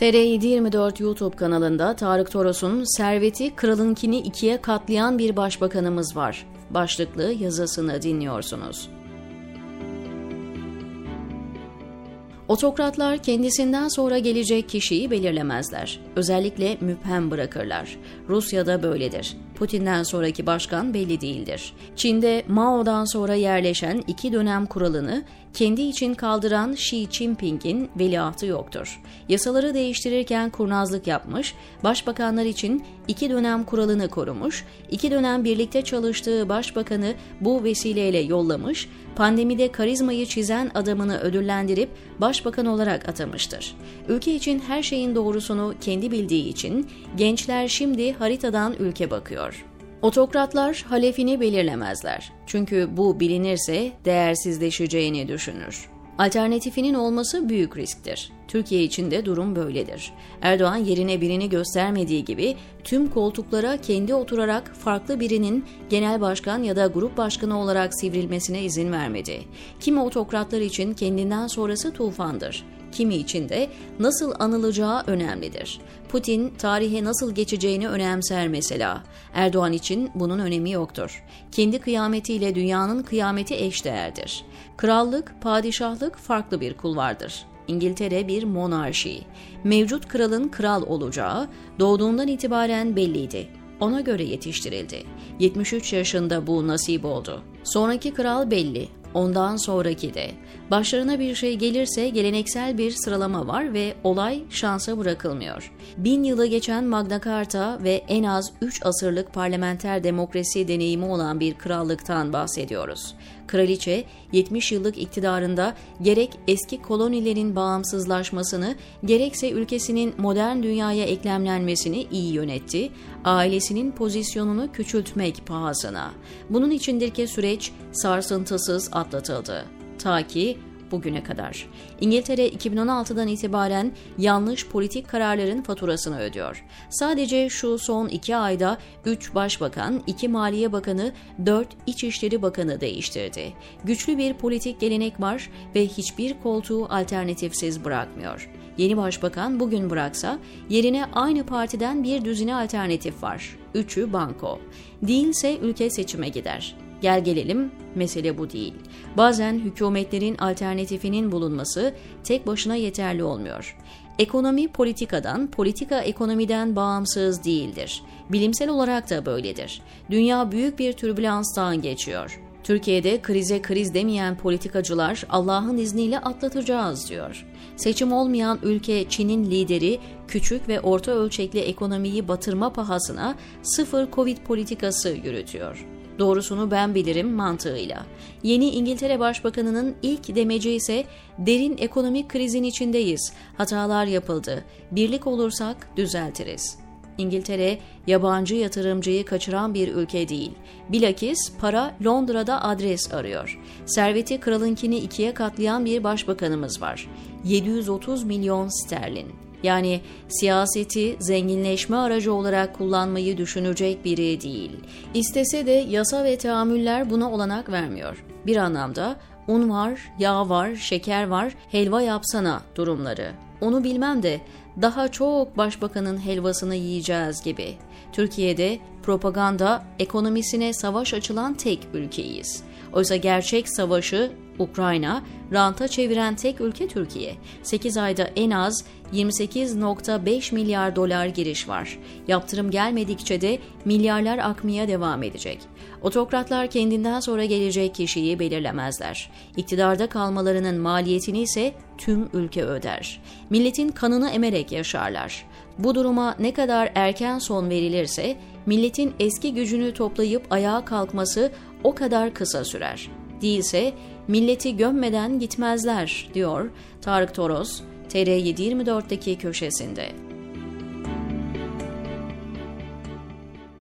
TR724 YouTube kanalında Tarık Toros'un Serveti Kralınkini ikiye katlayan bir başbakanımız var. Başlıklı yazısını dinliyorsunuz. Otokratlar kendisinden sonra gelecek kişiyi belirlemezler. Özellikle müphem bırakırlar. Rusya'da böyledir. Putin'den sonraki başkan belli değildir. Çin'de Mao'dan sonra yerleşen iki dönem kuralını kendi için kaldıran Xi Jinping'in veliahtı yoktur. Yasaları değiştirirken kurnazlık yapmış, başbakanlar için iki dönem kuralını korumuş, iki dönem birlikte çalıştığı başbakanı bu vesileyle yollamış, pandemide karizmayı çizen adamını ödüllendirip başbakan olarak atamıştır. Ülke için her şeyin doğrusunu kendi bildiği için gençler şimdi haritadan ülke bakıyor. Otokratlar halefini belirlemezler. Çünkü bu bilinirse değersizleşeceğini düşünür. Alternatifinin olması büyük risktir. Türkiye için de durum böyledir. Erdoğan yerine birini göstermediği gibi tüm koltuklara kendi oturarak farklı birinin genel başkan ya da grup başkanı olarak sivrilmesine izin vermedi. Kimi otokratlar için kendinden sonrası tufandır kimi için de nasıl anılacağı önemlidir. Putin tarihe nasıl geçeceğini önemser mesela. Erdoğan için bunun önemi yoktur. Kendi kıyametiyle dünyanın kıyameti eşdeğerdir. Krallık, padişahlık farklı bir kulvardır. İngiltere bir monarşi. Mevcut kralın kral olacağı doğduğundan itibaren belliydi. Ona göre yetiştirildi. 73 yaşında bu nasip oldu. Sonraki kral belli. Ondan sonraki de. Başlarına bir şey gelirse geleneksel bir sıralama var ve olay şansa bırakılmıyor. Bin yılı geçen Magna Carta ve en az 3 asırlık parlamenter demokrasi deneyimi olan bir krallıktan bahsediyoruz. Kraliçe 70 yıllık iktidarında gerek eski kolonilerin bağımsızlaşmasını gerekse ülkesinin modern dünyaya eklemlenmesini iyi yönetti, ailesinin pozisyonunu küçültmek pahasına. Bunun içindir ki süreç sarsıntısız atlatıldı. Ta ki bugüne kadar. İngiltere 2016'dan itibaren yanlış politik kararların faturasını ödüyor. Sadece şu son iki ayda 3 başbakan, 2 maliye bakanı, 4 İçişleri Bakanı değiştirdi. Güçlü bir politik gelenek var ve hiçbir koltuğu alternatifsiz bırakmıyor. Yeni başbakan bugün bıraksa yerine aynı partiden bir düzine alternatif var. Üçü banko. Değilse ülke seçime gider. Gel gelelim, mesele bu değil. Bazen hükümetlerin alternatifinin bulunması tek başına yeterli olmuyor. Ekonomi politikadan, politika ekonomiden bağımsız değildir. Bilimsel olarak da böyledir. Dünya büyük bir türbülanstan geçiyor. Türkiye'de krize kriz demeyen politikacılar Allah'ın izniyle atlatacağız diyor. Seçim olmayan ülke Çin'in lideri küçük ve orta ölçekli ekonomiyi batırma pahasına sıfır Covid politikası yürütüyor doğrusunu ben bilirim mantığıyla. Yeni İngiltere Başbakanı'nın ilk demeci ise derin ekonomik krizin içindeyiz. Hatalar yapıldı. Birlik olursak düzeltiriz. İngiltere yabancı yatırımcıyı kaçıran bir ülke değil. Bilakis para Londra'da adres arıyor. Serveti kralınkini ikiye katlayan bir başbakanımız var. 730 milyon sterlin. Yani siyaseti zenginleşme aracı olarak kullanmayı düşünecek biri değil. İstese de yasa ve teamüller buna olanak vermiyor. Bir anlamda un var, yağ var, şeker var, helva yapsana durumları. Onu bilmem de daha çok başbakanın helvasını yiyeceğiz gibi. Türkiye'de propaganda ekonomisine savaş açılan tek ülkeyiz. Oysa gerçek savaşı Ukrayna, ranta çeviren tek ülke Türkiye. 8 ayda en az 28.5 milyar dolar giriş var. Yaptırım gelmedikçe de milyarlar akmaya devam edecek. Otokratlar kendinden sonra gelecek kişiyi belirlemezler. İktidarda kalmalarının maliyetini ise tüm ülke öder. Milletin kanını emerek yaşarlar. Bu duruma ne kadar erken son verilirse milletin eski gücünü toplayıp ayağa kalkması o kadar kısa sürer. Değilse milleti gömmeden gitmezler diyor Tarık Toros TR724'deki köşesinde.